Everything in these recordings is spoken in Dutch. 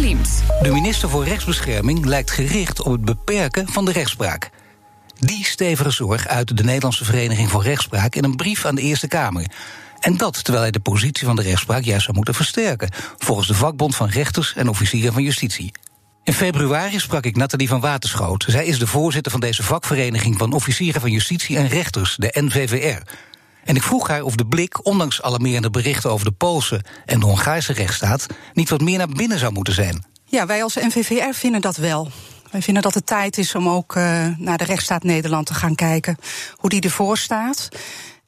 De minister voor Rechtsbescherming lijkt gericht op het beperken van de rechtspraak. Die stevige zorg uit de Nederlandse Vereniging voor Rechtspraak in een brief aan de Eerste Kamer. En dat terwijl hij de positie van de rechtspraak juist zou moeten versterken, volgens de vakbond van rechters en officieren van justitie. In februari sprak ik Nathalie van Waterschoot. Zij is de voorzitter van deze vakvereniging van officieren van justitie en rechters, de NVVR. En ik vroeg haar of de blik, ondanks alarmerende berichten over de Poolse en de Hongaarse rechtsstaat, niet wat meer naar binnen zou moeten zijn. Ja, wij als NVVR vinden dat wel. Wij vinden dat het tijd is om ook uh, naar de rechtsstaat Nederland te gaan kijken. Hoe die ervoor staat.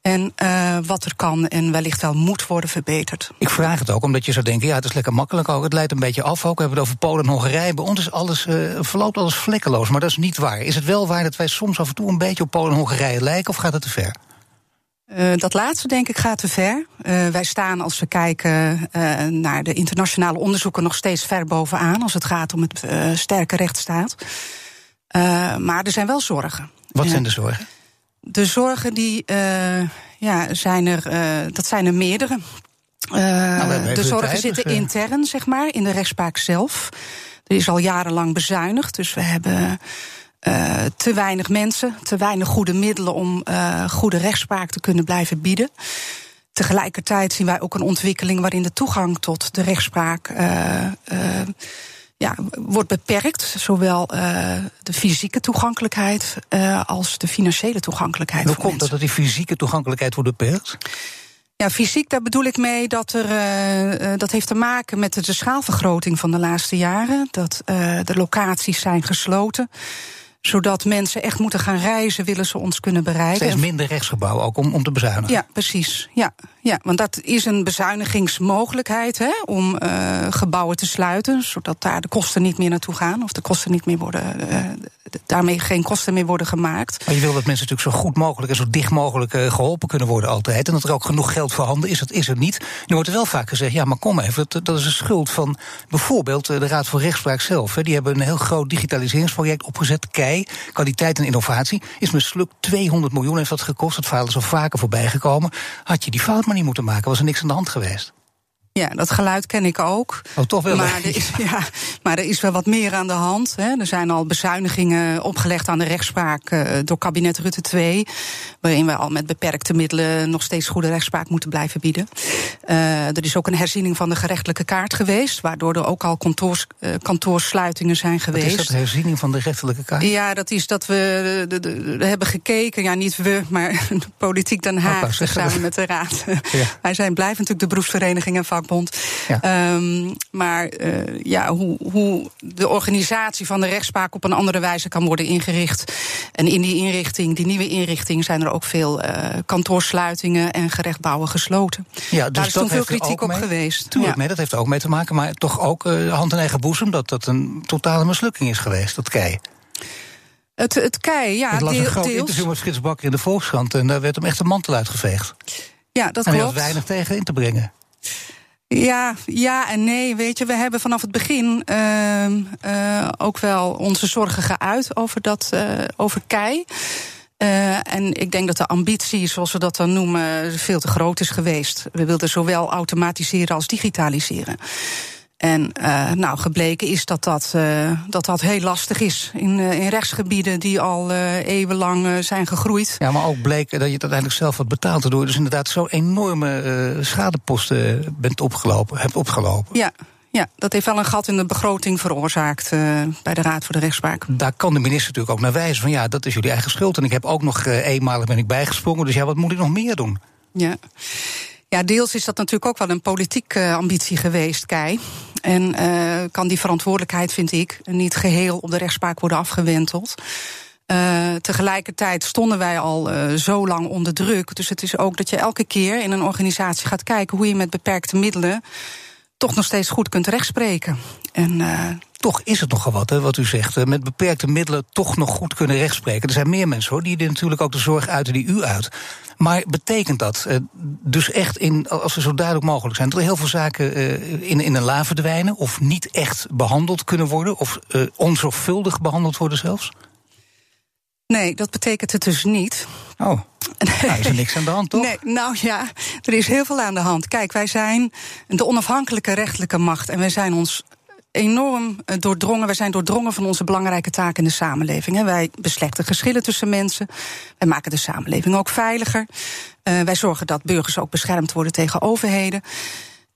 En uh, wat er kan en wellicht wel moet worden verbeterd. Ik vraag het ook omdat je zou denken: ja, het is lekker makkelijk ook. Het leidt een beetje af ook. We hebben het over Polen en Hongarije. Bij ons is alles, uh, verloopt alles vlekkeloos. Maar dat is niet waar. Is het wel waar dat wij soms af en toe een beetje op Polen en Hongarije lijken? Of gaat het te ver? Uh, dat laatste, denk ik, gaat te ver. Uh, wij staan, als we kijken uh, naar de internationale onderzoeken, nog steeds ver bovenaan als het gaat om het sterke rechtsstaat. maar er zijn wel zorgen. Wat zijn de zorgen? De zorgen die ja, zijn er, dat zijn er meerdere. Nou, de zorgen zitten dus, intern, zeg maar, in de rechtspraak zelf. Er is al jarenlang bezuinigd, dus we hebben. Uh, te weinig mensen, te weinig goede middelen om uh, goede rechtspraak te kunnen blijven bieden. Tegelijkertijd zien wij ook een ontwikkeling waarin de toegang tot de rechtspraak uh, ja, wordt beperkt. Zowel de fysieke toegankelijkheid als de financiële toegankelijkheid. Hoe komt dat dat die fysieke toegankelijkheid wordt beperkt? Ja, fysiek, daar bedoel ik mee dat er. Uh, dat heeft te maken met de schaalvergroting van de laatste jaren. Dat uh, de locaties zijn gesloten zodat mensen echt moeten gaan reizen, willen ze ons kunnen bereiken. Steeds minder rechtsgebouw ook om, om te bezuinigen. Ja, precies. Ja, ja, want dat is een bezuinigingsmogelijkheid hè, om uh, gebouwen te sluiten, zodat daar de kosten niet meer naartoe gaan, of de kosten niet meer worden, uh, daarmee geen kosten meer worden gemaakt. Maar je wil dat mensen natuurlijk zo goed mogelijk en zo dicht mogelijk uh, geholpen kunnen worden altijd, en dat er ook genoeg geld voorhanden is. Dat is er niet. Nu wordt er wel vaak gezegd, ja, maar kom even, dat, dat is een schuld van bijvoorbeeld de Raad voor Rechtspraak zelf. Hè. Die hebben een heel groot digitaliseringsproject opgezet, KEI, kwaliteit en innovatie, is mislukt. 200 miljoen heeft dat gekost. Het verhaal is al vaker voorbij gekomen. Had je die fout maar niet moeten maken, was er niks aan de hand geweest. Ja, dat geluid ken ik ook. Oh, toch wel. Maar er is, ja, maar er is wel wat meer aan de hand. Hè. Er zijn al bezuinigingen opgelegd aan de rechtspraak uh, door kabinet Rutte 2. Waarin we al met beperkte middelen nog steeds goede rechtspraak moeten blijven bieden. Uh, er is ook een herziening van de gerechtelijke kaart geweest. Waardoor er ook al kantoors, uh, kantoorsluitingen zijn geweest. Wat is dat, herziening van de gerechtelijke kaart? Ja, dat is dat we de, de, de hebben gekeken. Ja, niet we, maar de politiek Den Haag. Oh, samen met de raad. Ja. Wij zijn blijven natuurlijk de beroepsvereniging en ja. Um, maar uh, ja, hoe, hoe de organisatie van de rechtspraak op een andere wijze kan worden ingericht. En in die inrichting, die nieuwe inrichting, zijn er ook veel uh, kantoorsluitingen en gerechtbouwen gesloten. Ja, dus Daar is toen veel kritiek op geweest. Tuurlijk, ja. mee, dat heeft er ook mee te maken. Maar toch ook uh, hand in eigen boezem dat dat een totale mislukking is geweest, dat kei. Het, het kei, ja. Het las een groot deels. interview met Frits Bakker in de Volkskrant en daar werd hem echt een mantel uitgeveegd. Ja, dat en klopt. En had weinig tegen in te brengen. Ja, ja en nee. Weet je, we hebben vanaf het begin uh, uh, ook wel onze zorgen geuit over, dat, uh, over kei. Uh, en ik denk dat de ambitie, zoals we dat dan noemen, veel te groot is geweest. We wilden zowel automatiseren als digitaliseren. En uh, nou, gebleken is dat dat, uh, dat dat heel lastig is in, uh, in rechtsgebieden die al eeuwenlang zijn gegroeid. Ja, maar ook bleek dat je het uiteindelijk zelf wat betaald door dus inderdaad zo enorme schadeposten bent opgelopen, hebt opgelopen. Ja, ja, dat heeft wel een gat in de begroting veroorzaakt bij de Raad voor de Rechtspraak. Daar kan de minister natuurlijk ook naar wijzen van ja, dat is jullie eigen schuld. En ik heb ook nog eenmalig ben ik bijgesprongen, dus ja, wat moet ik nog meer doen? Ja. Ja, deels is dat natuurlijk ook wel een politieke ambitie geweest, Kei. En uh, kan die verantwoordelijkheid, vind ik, niet geheel op de rechtspraak worden afgewenteld. Uh, tegelijkertijd stonden wij al uh, zo lang onder druk. Dus het is ook dat je elke keer in een organisatie gaat kijken hoe je met beperkte middelen toch nog steeds goed kunt rechtspreken. En toch is het nogal wat, hè, wat u zegt. Eh, met beperkte middelen toch nog goed kunnen rechtspreken. Er zijn meer mensen hoor, die natuurlijk ook de zorg uiten die u uit. Maar betekent dat uh, dus echt, in, als we zo duidelijk mogelijk zijn, dat er heel veel zaken in, in een la verdwijnen, of niet echt behandeld kunnen worden, of onzorgvuldig behandeld worden zelfs? Nee, dat betekent het dus niet. Oh. Nou, is er niks aan de hand, toch? Nee, nou ja, er is heel veel aan de hand. Kijk, wij zijn de onafhankelijke rechtelijke macht en wij zijn ons enorm eh, doordrongen. Wij zijn doordrongen van onze belangrijke taak in de samenleving. Wij beslechten geschillen tussen mensen. Wij maken de samenleving ook veiliger. Uh, wij zorgen dat burgers ook beschermd worden tegen overheden.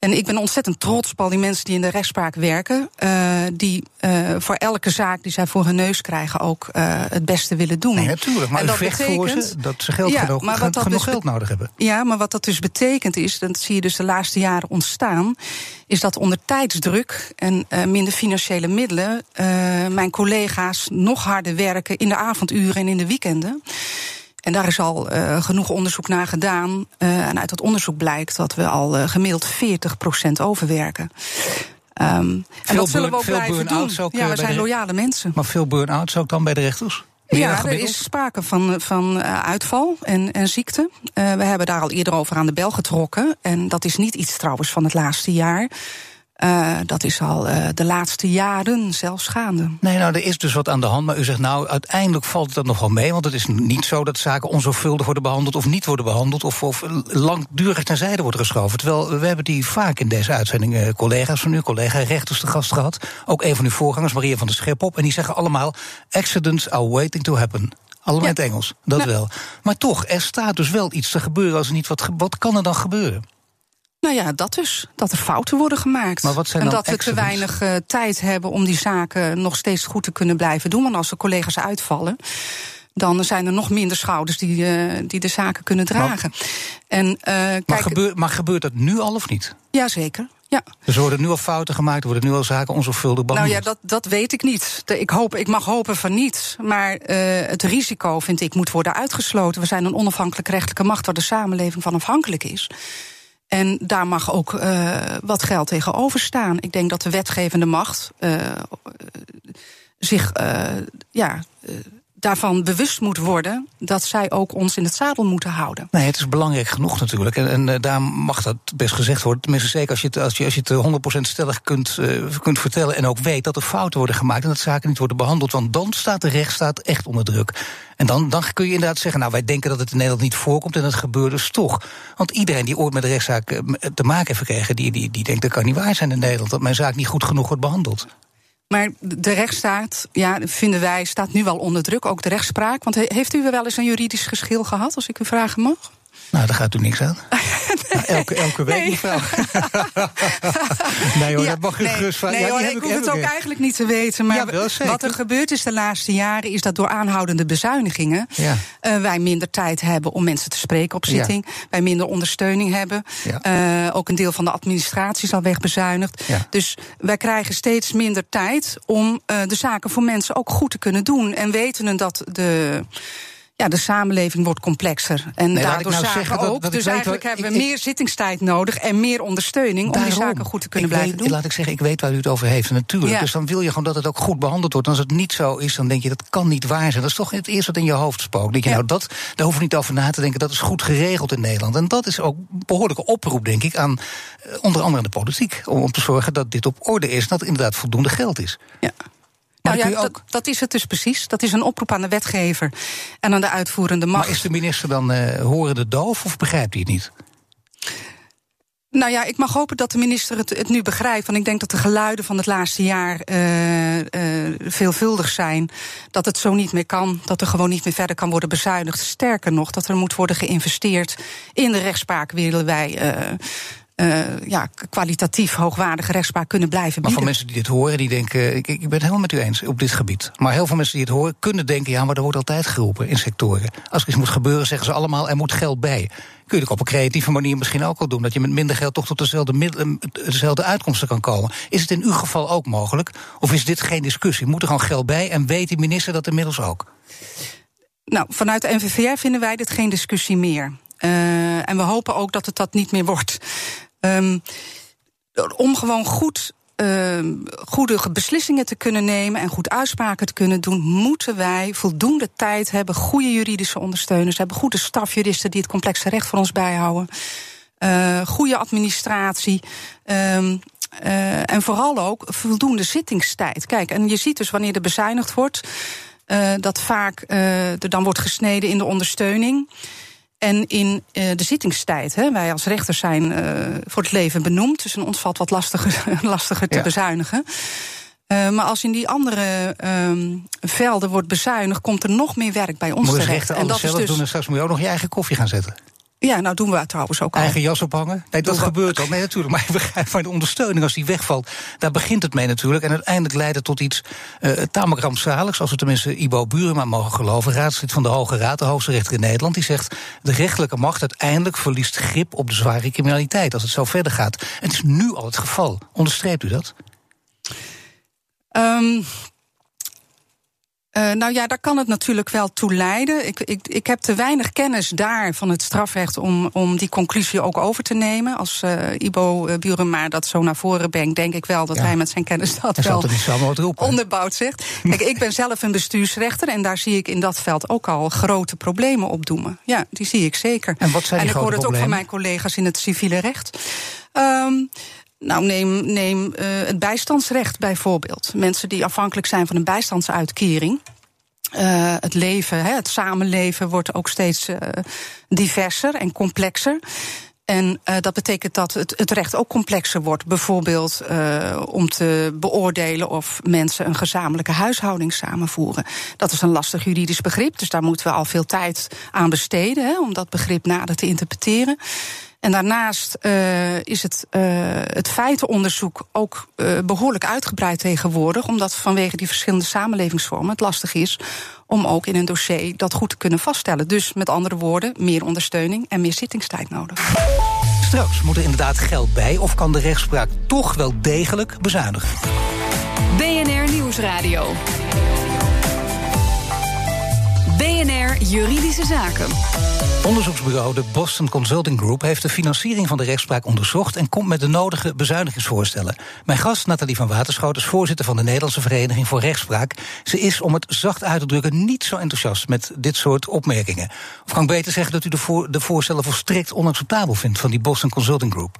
En ik ben ontzettend trots op al die mensen die in de rechtspraak werken. Uh, die uh, voor elke zaak die zij voor hun neus krijgen ook uh, het beste willen doen. Nee, natuurlijk. Maar en dat vecht betekent, voor ze dat ze geld ja, genoeg, maar wat dat genoeg dus geld nodig hebben. Ja, maar wat dat dus betekent is, dat zie je dus de laatste jaren ontstaan... is dat onder tijdsdruk en minder financiële middelen... mijn collega's nog harder werken in de avonduren en in de weekenden... En daar is al uh, genoeg onderzoek naar gedaan. Uh, en uit dat onderzoek blijkt dat we al uh, gemiddeld 40% overwerken. Um, en dat zullen we ook blijven doen. Ja, we zijn loyale mensen. Maar veel burn-outs ook dan bij de rechters? ja, er is sprake van, van uitval en, en ziekte. we hebben daar al eerder over aan de bel getrokken. En dat is niet iets trouwens van het laatste jaar. Uh, dat is al uh, de laatste jaren zelfs gaande. Nee, nou, er is dus wat aan de hand. Maar u zegt, nou, uiteindelijk valt dat nog wel mee. Want het is niet zo dat zaken onzorgvuldig worden behandeld of niet worden behandeld. Of, of langdurig terzijde worden geschoven. Terwijl we hebben die vaak in deze uitzending uh, collega's van u, collega rechters te gast gehad. Ook een van uw voorgangers, Maria van der Schep op. En die zeggen allemaal: accidents are waiting to happen. Allemaal ja. in het Engels, dat nou. wel. Maar toch, er staat dus wel iets te gebeuren als er niet wat. Wat kan er dan gebeuren? Nou ja, dat dus. Dat er fouten worden gemaakt. Maar wat zijn en dat we te weinig uh, tijd hebben om die zaken nog steeds goed te kunnen blijven doen. Want als de collega's uitvallen dan zijn er nog minder schouders die, uh, die de zaken kunnen dragen. Maar, en, uh, maar, kijk, gebeurt, maar gebeurt dat nu al of niet? Jazeker. Ja. Dus er worden nu al fouten gemaakt, worden nu al zaken onzorgvuldig behandeld? Nou ja, dat, dat weet ik niet. Ik, hoop, ik mag hopen van niet. Maar uh, het risico, vind ik, moet worden uitgesloten. We zijn een onafhankelijke rechtelijke macht waar de samenleving van afhankelijk is. En daar mag ook uh, wat geld tegenover staan. Ik denk dat de wetgevende macht uh, zich uh, ja, daarvan bewust moet worden dat zij ook ons in het zadel moeten houden. Nee, het is belangrijk genoeg natuurlijk. En, en uh, daar mag dat best gezegd worden. Tenminste, zeker als je het, als je, als je het 100% stellig kunt, uh, kunt vertellen. En ook weet dat er fouten worden gemaakt en dat zaken niet worden behandeld. Want dan staat de rechtsstaat echt onder druk. En dan, dan kun je inderdaad zeggen, nou wij denken dat het in Nederland niet voorkomt en dat gebeurt dus toch. Want iedereen die ooit met de rechtszaak eh, te maken heeft gekregen, die, die, die denkt dat kan niet waar zijn in Nederland, dat mijn zaak niet goed genoeg wordt behandeld. Maar de rechtsstaat, ja, vinden wij, staat nu wel onder druk. Ook de rechtspraak. Want heeft u wel eens een juridisch geschil gehad, als ik u vragen mag? Nou, daar gaat u niks aan. nee. nou, elke, elke week, nee. mevrouw. nee hoor, ja, dat mag u nee, gerust van. Nee ja, hoor, ik hoef het ook eigenlijk niet te weten. Maar ja, wat er gebeurd is de laatste jaren... is dat door aanhoudende bezuinigingen... Ja. Uh, wij minder tijd hebben om mensen te spreken op zitting. Wij minder ondersteuning hebben. Uh, ook een deel van de administratie is al wegbezuinigd. Dus wij krijgen steeds minder tijd... om uh, de zaken voor mensen ook goed te kunnen doen. En weten dat de ja, de samenleving wordt complexer. En nee, daardoor nou zaken ook. Dat, dus eigenlijk hebben we meer zittingstijd nodig en meer ondersteuning om die zaken goed te kunnen blijven doen. Laat ik zeggen, ik weet waar u het over heeft. natuurlijk. Dus dan wil je gewoon dat het ook goed behandeld wordt. En als het niet zo is, dan denk je dat kan niet waar zijn. Dat is toch het eerste wat in je hoofd spookt. Denk je, nou, dat, daar hoef je niet over na te denken. Dat is goed geregeld in Nederland. En dat is ook een behoorlijke oproep, denk ik, aan eh, onder andere de politiek. Om, om te zorgen dat dit op orde is. En dat inderdaad voldoende geld is. Ja. Nou ja, dat, dat, is het dus precies. Dat is een oproep aan de wetgever en aan de uitvoerende macht. Maar is de minister dan uh, horende doof of begrijpt hij het niet? Nou ja, ik mag hopen dat de minister het, het, nu begrijpt. Want ik denk dat de geluiden van het laatste jaar uh, uh, veelvuldig zijn. Dat het zo niet meer kan. Dat er gewoon niet meer verder kan worden bezuinigd. Sterker nog, dat er moet worden geïnvesteerd in de rechtspraak willen wij. Uh, uh, ja, kwalitatief hoogwaardige rechtspraak kunnen blijven bieden. Maar voor mensen die dit horen, die denken, ik, ik ben het helemaal met u eens op dit gebied. Maar heel veel mensen die het horen, kunnen denken, ja, maar er wordt altijd geroepen in sectoren. Als er iets moet gebeuren, zeggen ze allemaal, er moet geld bij. Kun je het op een creatieve manier misschien ook al doen. Dat je met minder geld toch tot dezelfde, eh, dezelfde uitkomsten kan komen. Is het in uw geval ook mogelijk? Of is dit geen discussie? Moet er gewoon geld bij en weet de minister dat inmiddels ook? Nou, vanuit de NVVR vinden wij dit geen discussie meer. Uh, en we hopen ook dat het dat niet meer wordt. Um, om gewoon goed uh, goede beslissingen te kunnen nemen en goed uitspraken te kunnen doen, moeten wij voldoende tijd hebben, goede juridische ondersteuners hebben, goede stafjuristen die het complexe recht voor ons bijhouden, uh, goede administratie. Um, en vooral ook voldoende zittingstijd. Kijk, en je ziet dus wanneer er bezuinigd wordt, uh, dat vaak er dan wordt gesneden in de ondersteuning. En in uh, de zittingstijd, hè, wij als rechters zijn uh, voor het leven benoemd, dus ons valt wat lastiger, lastiger te ja. bezuinigen. Uh, maar als in die andere um, velden wordt bezuinigd, komt er nog meer werk bij ons moet terecht. En dat zelf is dus... doen en straks moet je ook nog je eigen koffie gaan zetten. Ja, nou doen we trouwens ook al. Eigen jas ophangen? Nee, dat gebeurt al. Nee, natuurlijk. Maar begrijp maar de ondersteuning, als die wegvalt, daar begint het mee natuurlijk. En uiteindelijk leidt het tot iets uh, tamelijk rampzaligs, als we tenminste Ibo Burema mogen geloven. Raadslid van de Hoge Raad, de hoogste rechter in Nederland, die zegt: de rechtelijke macht uiteindelijk verliest grip op de zware criminaliteit als het zo verder gaat. En het is nu al het geval. Onderstreept u dat? Um, Uh, nou ja, daar kan het natuurlijk wel toe leiden. Ik, ik, ik heb te weinig kennis daar van het strafrecht om, om die conclusie ook over te nemen. Als uh, Ibo uh, Burema dat zo naar voren brengt, denk ik wel dat ja. hij met zijn kennis dat wel onderbouwd zegt. Kijk, ik ben zelf een bestuursrechter en daar zie ik in dat veld ook al grote problemen opdoemen. Ja, die zie ik zeker. En wat zijn die en ik hoor het ook van mijn collega's in het civiele recht. Um, nou, neem, neem uh, het bijstandsrecht bijvoorbeeld. Mensen die afhankelijk zijn van een bijstandsuitkering. Uh, het leven, hè, het samenleven wordt ook steeds uh, diverser en complexer. En dat betekent dat het, het recht ook complexer wordt. Bijvoorbeeld om te beoordelen of mensen een gezamenlijke huishouding samenvoeren. Dat is een lastig juridisch begrip, dus daar moeten we al veel tijd aan besteden hè, om dat begrip nader te interpreteren. En daarnaast uh, is het, uh, het feitenonderzoek ook uh, behoorlijk uitgebreid tegenwoordig, omdat vanwege die verschillende samenlevingsvormen het lastig is om ook in een dossier dat goed te kunnen vaststellen. Dus met andere woorden, meer ondersteuning en meer zittingstijd nodig. Straks moet er inderdaad geld bij, of kan de rechtspraak toch wel degelijk bezuinigen? BNR Nieuwsradio. BNR Juridische Zaken. Onderzoeksbureau de Boston Consulting Group heeft de financiering van de rechtspraak onderzocht en komt met de nodige bezuinigingsvoorstellen. Mijn gast Nathalie van Waterschoot is voorzitter van de Nederlandse Vereniging voor Rechtspraak. Ze is, om het zacht uit te drukken, niet zo enthousiast met dit soort opmerkingen. Of kan ik beter zeggen dat u de, voor, de voorstellen volstrekt onacceptabel vindt van die Boston Consulting Group?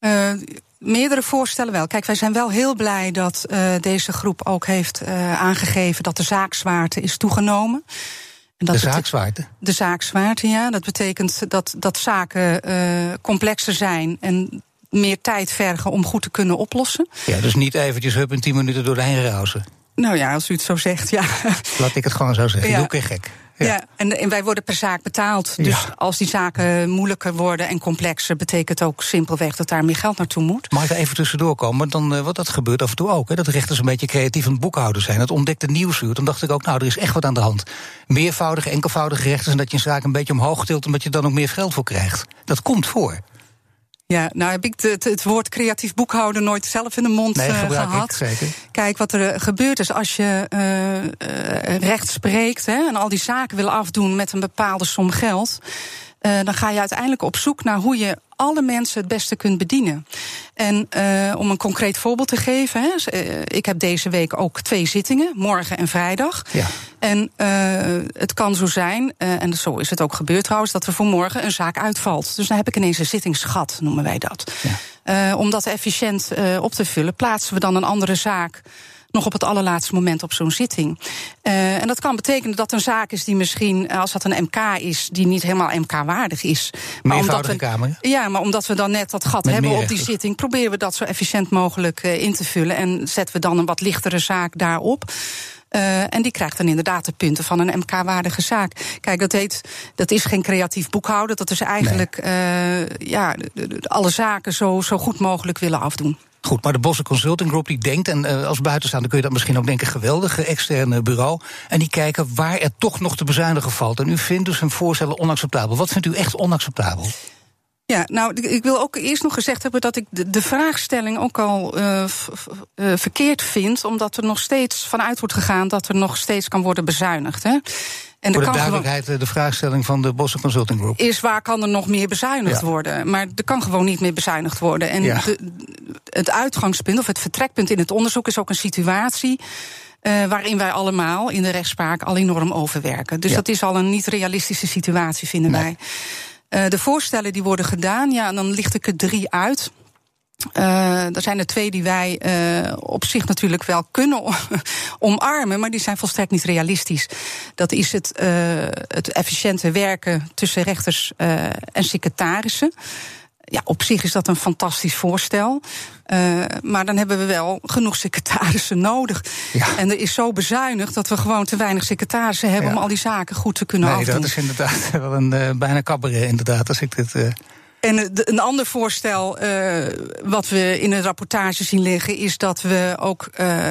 Uh, meerdere voorstellen wel. Kijk, wij zijn wel heel blij dat uh, deze groep ook heeft uh, aangegeven dat de zaakzwaarte is toegenomen. En dat de zaakzwaarte? De zaakzwaarte, ja. Dat betekent dat, dat zaken uh, complexer zijn en meer tijd vergen om goed te kunnen oplossen. Ja, dus niet eventjes hup in tien minuten doorheen rausen. Nou ja, als u het zo zegt, ja. Laat ik het gewoon zo zeggen. Ja. Doe ik weer gek. Ja, ja en, en, wij worden per zaak betaald. Dus ja. als die zaken moeilijker worden en complexer, betekent ook simpelweg dat daar meer geld naartoe moet. Mag ik er even tussendoor komen? Dan, uh, wat dat gebeurt af en toe ook. Hè, dat rechters een beetje creatief een boekhouder zijn. Dat ontdekte nieuwsuur. Dan dacht ik ook, nou, er is echt wat aan de hand. Meervoudige, enkelvoudige rechters en dat je een zaak een beetje omhoog tilt omdat je dan ook meer geld voor krijgt. Dat komt voor. Ja, nou heb ik het, het, woord creatief boekhouden nooit zelf in de mond nee, uh, gehad. Ik, zeker. Kijk, wat er gebeurt is als je uh, uh, recht spreekt hè, en al die zaken wil afdoen met een bepaalde som geld. Uh, dan ga je uiteindelijk op zoek naar hoe je alle mensen het beste kunt bedienen. En uh, om een concreet voorbeeld te geven, hè, uh, ik heb deze week ook twee zittingen, morgen en vrijdag. Ja. En uh, het kan zo zijn, en zo is het ook gebeurd trouwens, dat er voor morgen een zaak uitvalt. Dus dan heb ik ineens een zittingsgat, noemen wij dat. Ja. om dat efficiënt op te vullen, plaatsen we dan een andere zaak nog op het allerlaatste moment op zo'n zitting. Uh, en dat kan betekenen dat een zaak is die misschien, als dat een MK is, die niet helemaal MK-waardig is. Maar omdat we, kamer? Ja, maar omdat we dan net dat gat Met hebben op die zitting, proberen we dat zo efficiënt mogelijk uh, in te vullen. En zetten we dan een wat lichtere zaak daarop. Uh, en die krijgt dan inderdaad de punten van een MK-waardige zaak. Kijk, dat heet, dat is geen creatief boekhouden. Dat is eigenlijk nee. uh, ja, alle zaken zo, zo goed mogelijk willen afdoen. Goed, maar de Bosse Consulting Group die denkt, en uh, als buitenstaander kun je dat misschien ook denken, geweldige externe bureau. En die kijken waar er toch nog te bezuinigen valt. En u vindt dus hun voorstellen onacceptabel. Wat vindt u echt onacceptabel? Ja, nou, ik wil ook eerst nog gezegd hebben dat ik de, vraagstelling ook al uh, verkeerd vind, omdat er nog steeds vanuit wordt gegaan dat er nog steeds kan worden bezuinigd. Hè? En Voor de duidelijkheid, gewoon, de vraagstelling van de Bossen Consulting Group. Is waar kan er nog meer bezuinigd worden? Maar er kan gewoon niet meer bezuinigd worden. En de, het uitgangspunt of het vertrekpunt in het onderzoek is ook een situatie. Uh, waarin wij allemaal in de rechtspraak al enorm overwerken. Dus dat is al een niet realistische situatie, vinden wij. Uh, de voorstellen die worden gedaan, ja, dan licht ik er drie uit. Uh, er zijn er twee die wij uh, op zich natuurlijk wel kunnen omarmen, maar die zijn volstrekt niet realistisch. Dat is het, het efficiënte werken tussen rechters en secretarissen. Ja, op zich is dat een fantastisch voorstel. Uh, maar dan hebben we wel genoeg secretarissen nodig. Ja. En er is zo bezuinigd dat we gewoon te weinig secretarissen hebben om al die zaken goed te kunnen nee, afdoen. Dat is inderdaad wel een uh, bijna cabaret, inderdaad, als ik dit. Uh... En een ander voorstel uh, wat we in de rapportage zien liggen, is dat we ook uh,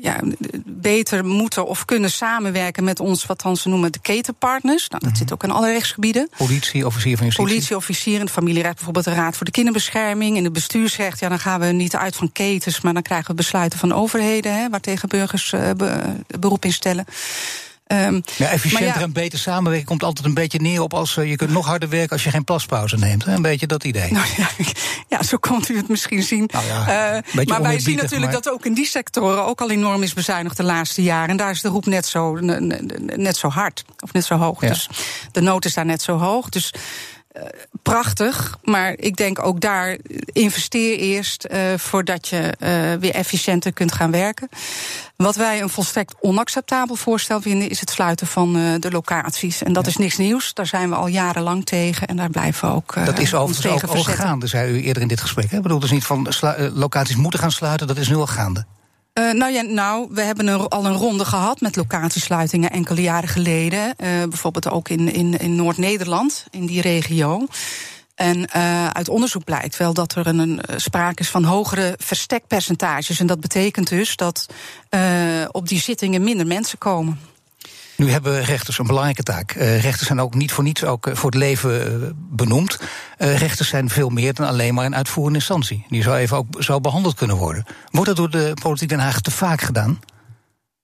ja, beter moeten of kunnen samenwerken met ons, wat dan ze noemen de ketenpartners. Nou, dat mm zit ook in alle rechtsgebieden. Politie, officier van justitie. Politie, officier in de familierecht, bijvoorbeeld de Raad voor de Kinderbescherming. In het bestuursrecht, ja, dan gaan we niet uit van ketens, maar dan krijgen we besluiten van overheden, hè, waar tegen burgers uh, beroep in stellen. Um, ja, efficiënter en beter samenwerken komt altijd een beetje neer op als uh, je kunt nog harder werken als je geen plaspauze neemt. Een beetje dat idee. Nou ja, ja, zo kunt u het misschien zien. Nou uh, maar wij zien natuurlijk dat ook in die sectoren ook al enorm is bezuinigd de laatste jaren. En daar is de roep net zo, net zo hard of net zo hoog. Dus de nood is daar net zo hoog. Dus uh, prachtig, maar ik denk ook daar investeer eerst uh, voordat je uh, weer efficiënter kunt gaan werken. Wat wij een volstrekt onacceptabel voorstel vinden, is het sluiten van de locaties. En dat ja. is niks nieuws. Daar zijn we al jarenlang tegen en daar blijven we ook. dat is overigens ook al gaande, zei u eerder in dit gesprek. Hè? Ik bedoel, dus niet van locaties moeten gaan sluiten, dat is nu al gaande. Uh, nou ja, nou, we hebben er al een ronde gehad met locatiesluitingen enkele jaren geleden. Uh, bijvoorbeeld ook in, in, in Noord-Nederland, in die regio. En uh, uit onderzoek blijkt wel dat er een, een sprake is van hogere verstekpercentages. En dat betekent dus dat op die zittingen minder mensen komen. Nu hebben rechters een belangrijke taak. Uh, rechters zijn ook niet voor niets ook uh, voor het leven uh, benoemd. rechters zijn veel meer dan alleen maar een uitvoerende instantie. Die zou even ook zo behandeld kunnen worden. Wordt dat door de politiek Den Haag te vaak gedaan?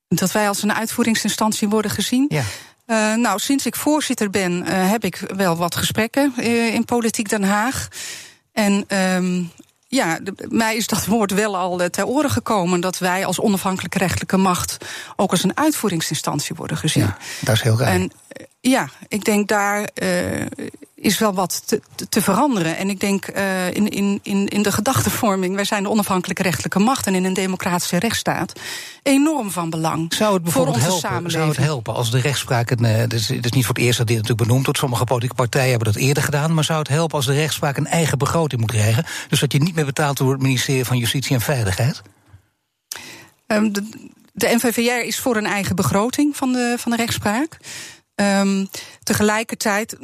Dat wij als een uitvoeringsinstantie worden gezien? Ja. Uh, nou, sinds ik voorzitter ben, uh, heb ik wel wat gesprekken uh, in Politiek Den Haag. En um, ja, mij is dat woord wel al ter oren gekomen dat wij als onafhankelijke rechtelijke macht ook als een uitvoeringsinstantie worden gezien. Ja, dat is heel raar. En ja, ik denk daar uh, is wel wat te, te, veranderen. En ik denk uh, in, in, in, in de gedachtevorming, wij zijn de onafhankelijke rechtelijke macht en in een democratische rechtsstaat enorm van belang. Zou het bijvoorbeeld voor onze helpen, zou het helpen als de rechtspraak. Het, is, het is niet voor het eerst dat dit natuurlijk benoemd wordt. Sommige politieke partijen hebben dat eerder gedaan. Maar zou het helpen als de rechtspraak een eigen begroting moet krijgen? Dus dat je niet meer betaalt door het ministerie van Justitie en Veiligheid? Um, de, de NVVR is voor een eigen begroting van de, van de rechtspraak. Um, tegelijkertijd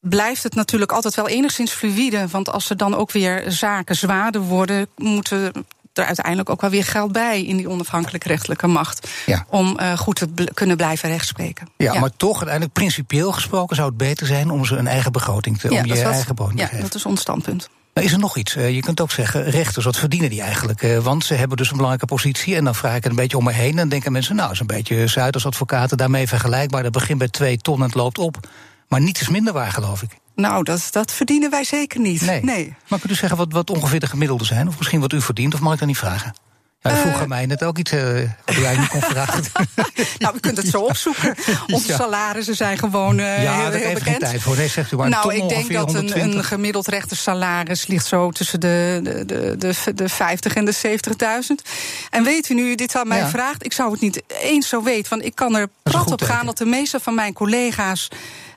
blijft het natuurlijk altijd wel enigszins fluïde. Want als er dan ook weer zaken zwaarder worden, moeten er uiteindelijk ook wel weer geld bij in die onafhankelijke rechtelijke macht. Ja. Om uh, goed te bl kunnen blijven rechtspreken. Ja, ja, maar toch, uiteindelijk principieel gesproken zou het beter zijn om ze een eigen begroting te ja, om je eigen begroting te geven. Ja, dat is ons standpunt. Maar is er nog iets? Uh, je kunt ook zeggen, rechters, wat verdienen die eigenlijk? Uh, want ze hebben dus een belangrijke positie. En dan vraag ik het een beetje om me heen. En denken mensen, nou, is een beetje Zuiders advocaten daarmee vergelijkbaar. Dat begint bij twee ton en het loopt op. Maar niets is minder waar, geloof ik. Nou, dat, dat verdienen wij zeker niet. Nee. nee. Maar kunt u zeggen wat, wat ongeveer de gemiddelde zijn? Of misschien wat u verdient? Of mag ik dat niet vragen? Ja, vroeg uh, aan mij net ook iets uh, wat jij niet kon vragen. nou, we kunnen het zo opzoeken. Onze salarissen zijn gewoon uh, ja, heel, heel bekend. tijd voor. Nee, zegt u maar nou, ik denk dat een, een, gemiddeld rechtersalaris ligt zo tussen de, de, de, de, de 50 en de 70.000. En weet u nu, dit aan mij ja. vraagt, ik zou het niet eens zo weten. Want ik kan er prat op gaan dat de meeste van mijn collega's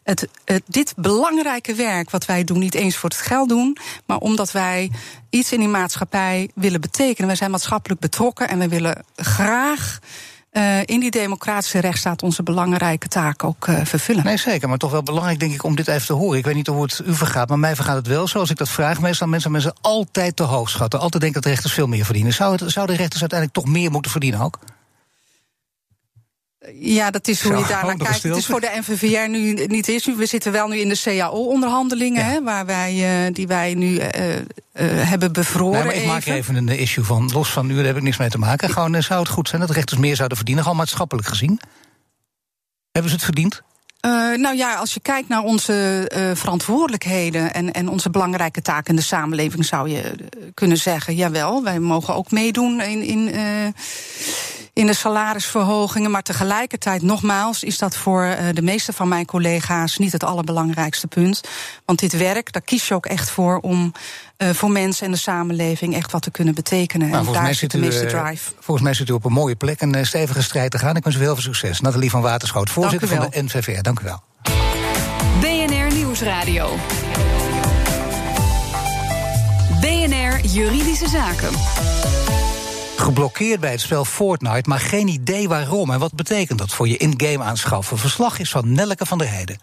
het, dit belangrijke werk wat wij doen, niet eens voor het geld doen, maar omdat wij iets in die maatschappij willen betekenen. Wij zijn maatschappelijk betrokken en we willen graag. Uh, in die democratische rechtsstaat onze belangrijke taak ook uh, vervullen. Nee, zeker, maar toch wel belangrijk, denk ik, om dit even te horen. Ik weet niet hoe het u vergaat, maar mij vergaat het wel. Zoals ik dat vraag, meestal mensen mensen altijd te hoog schatten. Altijd denken dat rechters veel meer verdienen. Zou, het, zou de rechters uiteindelijk toch meer moeten verdienen ook? Ja, dat is hoe je daar naar kijkt. Het is voor de NVVR nu niet is. We zitten wel nu in de CAO-onderhandelingen, waar wij, die wij nu hebben bevroren. Nee, ik maak even een issue van, los van nu, daar heb ik niks mee te maken. Gewoon zou het goed zijn dat rechters meer zouden verdienen, gewoon maatschappelijk gezien? Hebben ze het verdiend? Uh, nou ja, als je kijkt naar onze uh, verantwoordelijkheden en, en onze belangrijke taken in de samenleving, zou je kunnen zeggen: jawel, wij mogen ook meedoen in, in, uh, in de salarisverhogingen. Maar tegelijkertijd, nogmaals, is dat voor de meeste van mijn collega's niet het allerbelangrijkste punt. Want dit werk, daar kies je ook echt voor om uh, voor mensen en de samenleving echt wat te kunnen betekenen. Nou, en daar zit de meeste drive. Volgens mij zit u op een mooie plek een stevige strijd te gaan. Ik wens u heel veel succes. Nathalie van Waterschoot, voorzitter van de NVVR. Dank u wel. BNR Nieuwsradio. BNR Juridische Zaken. Geblokkeerd bij het spel Fortnite, maar geen idee waarom. En wat betekent dat voor je in-game aanschaffen? Verslag is van Nelleke van der Heijden.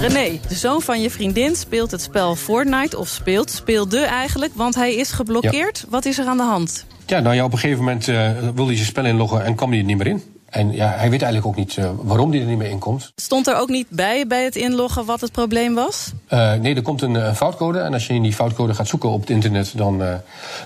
René, de zoon van je vriendin, speelt het spel Fortnite... of speelt, speelde eigenlijk, want hij is geblokkeerd. Wat is er aan de hand? Ja, nou ja, op een gegeven moment uh, wilde hij zijn spel inloggen... en kwam hij er niet meer in. En ja, hij weet eigenlijk ook niet uh, waarom hij er niet meer in komt. Stond er ook niet bij bij het inloggen wat het probleem was? Uh, nee, er komt een, een, foutcode. En als je in die foutcode gaat zoeken op het internet... dan,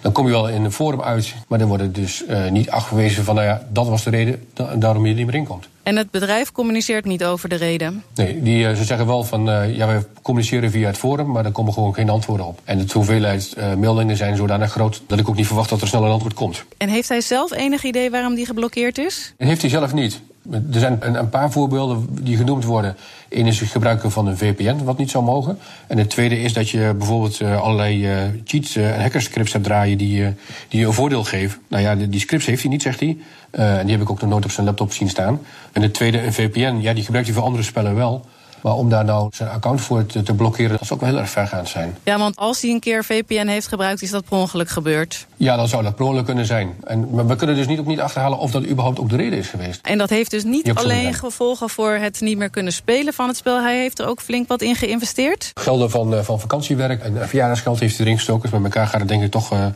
dan kom je wel in een forum uit. Maar dan wordt het dus niet afgewezen van... nou ja, dat was de reden, daarom je er niet meer in komt. En het bedrijf communiceert niet over de reden? Nee, die, uh, ze zeggen wel van uh, ja, we communiceren via het forum, maar daar komen gewoon geen antwoorden op. En de hoeveelheid uh, meldingen zijn zodanig groot dat ik ook niet verwacht dat er snel een antwoord komt. En heeft hij zelf enig idee waarom die geblokkeerd is? En heeft hij zelf niet. Er zijn een, paar voorbeelden die genoemd worden. Eén is het gebruiken van een VPN, wat niet zou mogen. En het tweede is dat je bijvoorbeeld uh, allerlei uh, cheats en hackerscripts hebt draaien die, die je een voordeel geven. Nou ja, die, die scripts heeft hij niet, zegt hij. en die heb ik ook nog nooit op zijn laptop zien staan. En het tweede, een VPN, ja, die gebruikt hij voor andere spellen wel. Maar om daar nou zijn account voor te, te blokkeren, dat zou ook wel heel erg vergaand zijn. Ja, want als hij een keer VPN heeft gebruikt, is dat per ongeluk gebeurd? Ja, dan zou dat per ongeluk kunnen zijn. En, maar we kunnen dus niet, ook niet achterhalen of dat überhaupt ook de reden is geweest. En dat heeft dus niet alleen gevolgen voor het niet meer kunnen spelen van het spel. Hij heeft er ook flink wat in geïnvesteerd. Gelden van, uh, van vakantiewerk en verjaardagsgeld heeft hij erin gestoken. Dus met elkaar gaat het denk ik toch uh,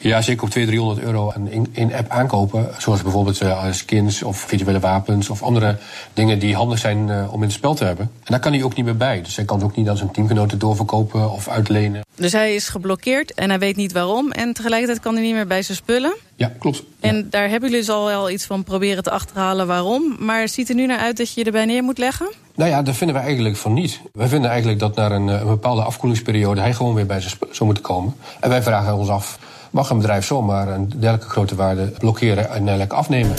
ja, zeker op 200, 300 euro in, in app aankopen. Zoals bijvoorbeeld uh, skins of virtuele wapens of andere dingen die handig zijn om in het spel te hebben. En daar kan hij ook niet meer bij. Dus hij kan het ook niet aan zijn teamgenoten doorverkopen of uitlenen. Dus hij is geblokkeerd en hij weet niet waarom. En tegelijkertijd kan hij niet meer bij zijn spullen. Ja, klopt. En daar hebben jullie dus al wel iets van proberen te achterhalen waarom. Maar het ziet er nu naar uit dat je je erbij neer moet leggen? Nou ja, dat vinden we eigenlijk van niet. Wij vinden eigenlijk dat na een, een bepaalde afkoelingsperiode... hij gewoon weer bij zijn spullen zou moeten komen. En wij vragen ons af, mag een bedrijf zomaar een dergelijke grote waarde blokkeren en dergelijke afnemen?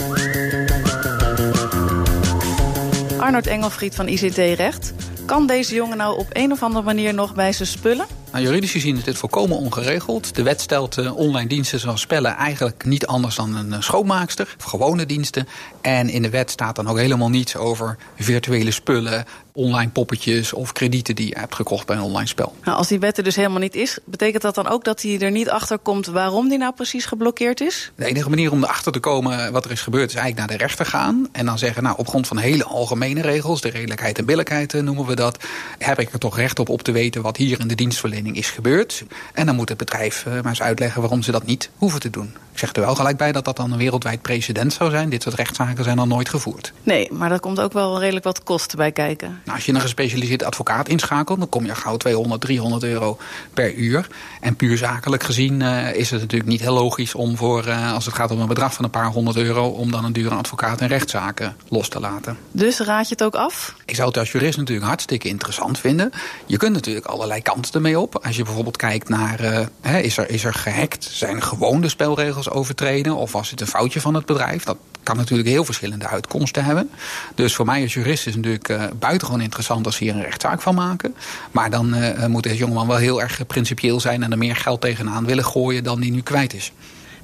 Arnold Engelfried van ICT Recht. Kan deze jongen nou op een of andere manier nog bij zijn spullen? Nou, juridisch gezien is dit volkomen ongeregeld. De wet stelt uh, online diensten zoals spellen eigenlijk niet anders dan een uh, schoonmaakster. Of gewone diensten. En in de wet staat dan ook helemaal niets over virtuele spullen, online poppetjes of kredieten die je hebt gekocht bij een online spel. Nou, als die wet er dus helemaal niet is, betekent dat dan ook dat hij er niet achter komt waarom die nou precies geblokkeerd is? De enige manier om erachter te komen wat er is gebeurd, is eigenlijk naar de rechter gaan. En dan zeggen, nou, op grond van hele algemene regels, de redelijkheid en billijkheid eh, noemen we dat, heb ik er toch recht op op te weten wat hier in de dienstverlening is gebeurd. En dan moet het bedrijf uh, maar eens uitleggen waarom ze dat niet hoeven te doen. Ik zeg er wel gelijk bij dat dat dan een wereldwijd precedent zou zijn. Dit soort rechtszaken zijn dan nooit gevoerd. Nee, maar er komt ook wel redelijk wat kosten bij kijken. Nou, als je een gespecialiseerd advocaat inschakelt... dan kom je gauw 200, 300 euro per uur. En puur zakelijk gezien uh, is het natuurlijk niet heel logisch... om voor, uh, als het gaat om een bedrag van een paar honderd euro... om dan een dure advocaat en rechtszaken los te laten. Dus raad je het ook af? Ik zou het als jurist natuurlijk hartstikke interessant vinden. Je kunt natuurlijk allerlei kanten ermee op. Als je bijvoorbeeld kijkt naar, uh, is, er, is er gehackt? Zijn gewoon de spelregels overtreden? Of was het een foutje van het bedrijf? Dat kan natuurlijk heel verschillende uitkomsten hebben. Dus voor mij als jurist is het natuurlijk uh, buitengewoon interessant als ze hier een rechtszaak van maken. Maar dan uh, moet deze jongeman wel heel erg principieel zijn en er meer geld tegenaan willen gooien dan die nu kwijt is.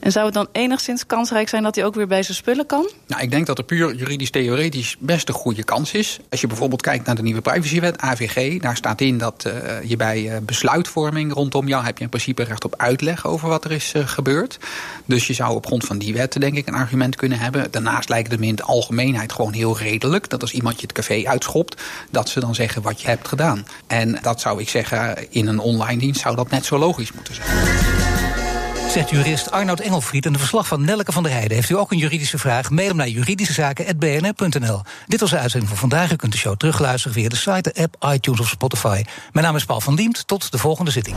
En zou het dan enigszins kansrijk zijn dat hij ook weer bij zijn spullen kan? Nou, ik denk dat er puur juridisch-theoretisch best een goede kans is. Als je bijvoorbeeld kijkt naar de nieuwe privacywet, AVG, daar staat in dat uh, je bij uh, besluitvorming rondom jou heb je in principe recht op uitleg over wat er is uh, gebeurd. Dus je zou op grond van die wet denk ik een argument kunnen hebben. Daarnaast lijkt het me in de algemeenheid gewoon heel redelijk dat als iemand je het café uitschopt, dat ze dan zeggen wat je hebt gedaan. En dat zou ik zeggen, in een online dienst zou dat net zo logisch moeten zijn. Zegt jurist Arnoud Engelfried en de verslag van Nelke van der Heijden. Heeft u ook een juridische vraag? Mail hem naar juridischezaken.bnr.nl. Dit was de uitzending van vandaag. U kunt de show terugluisteren via de site, de app, iTunes of Spotify. Mijn naam is Paul van Diemt. Tot de volgende zitting.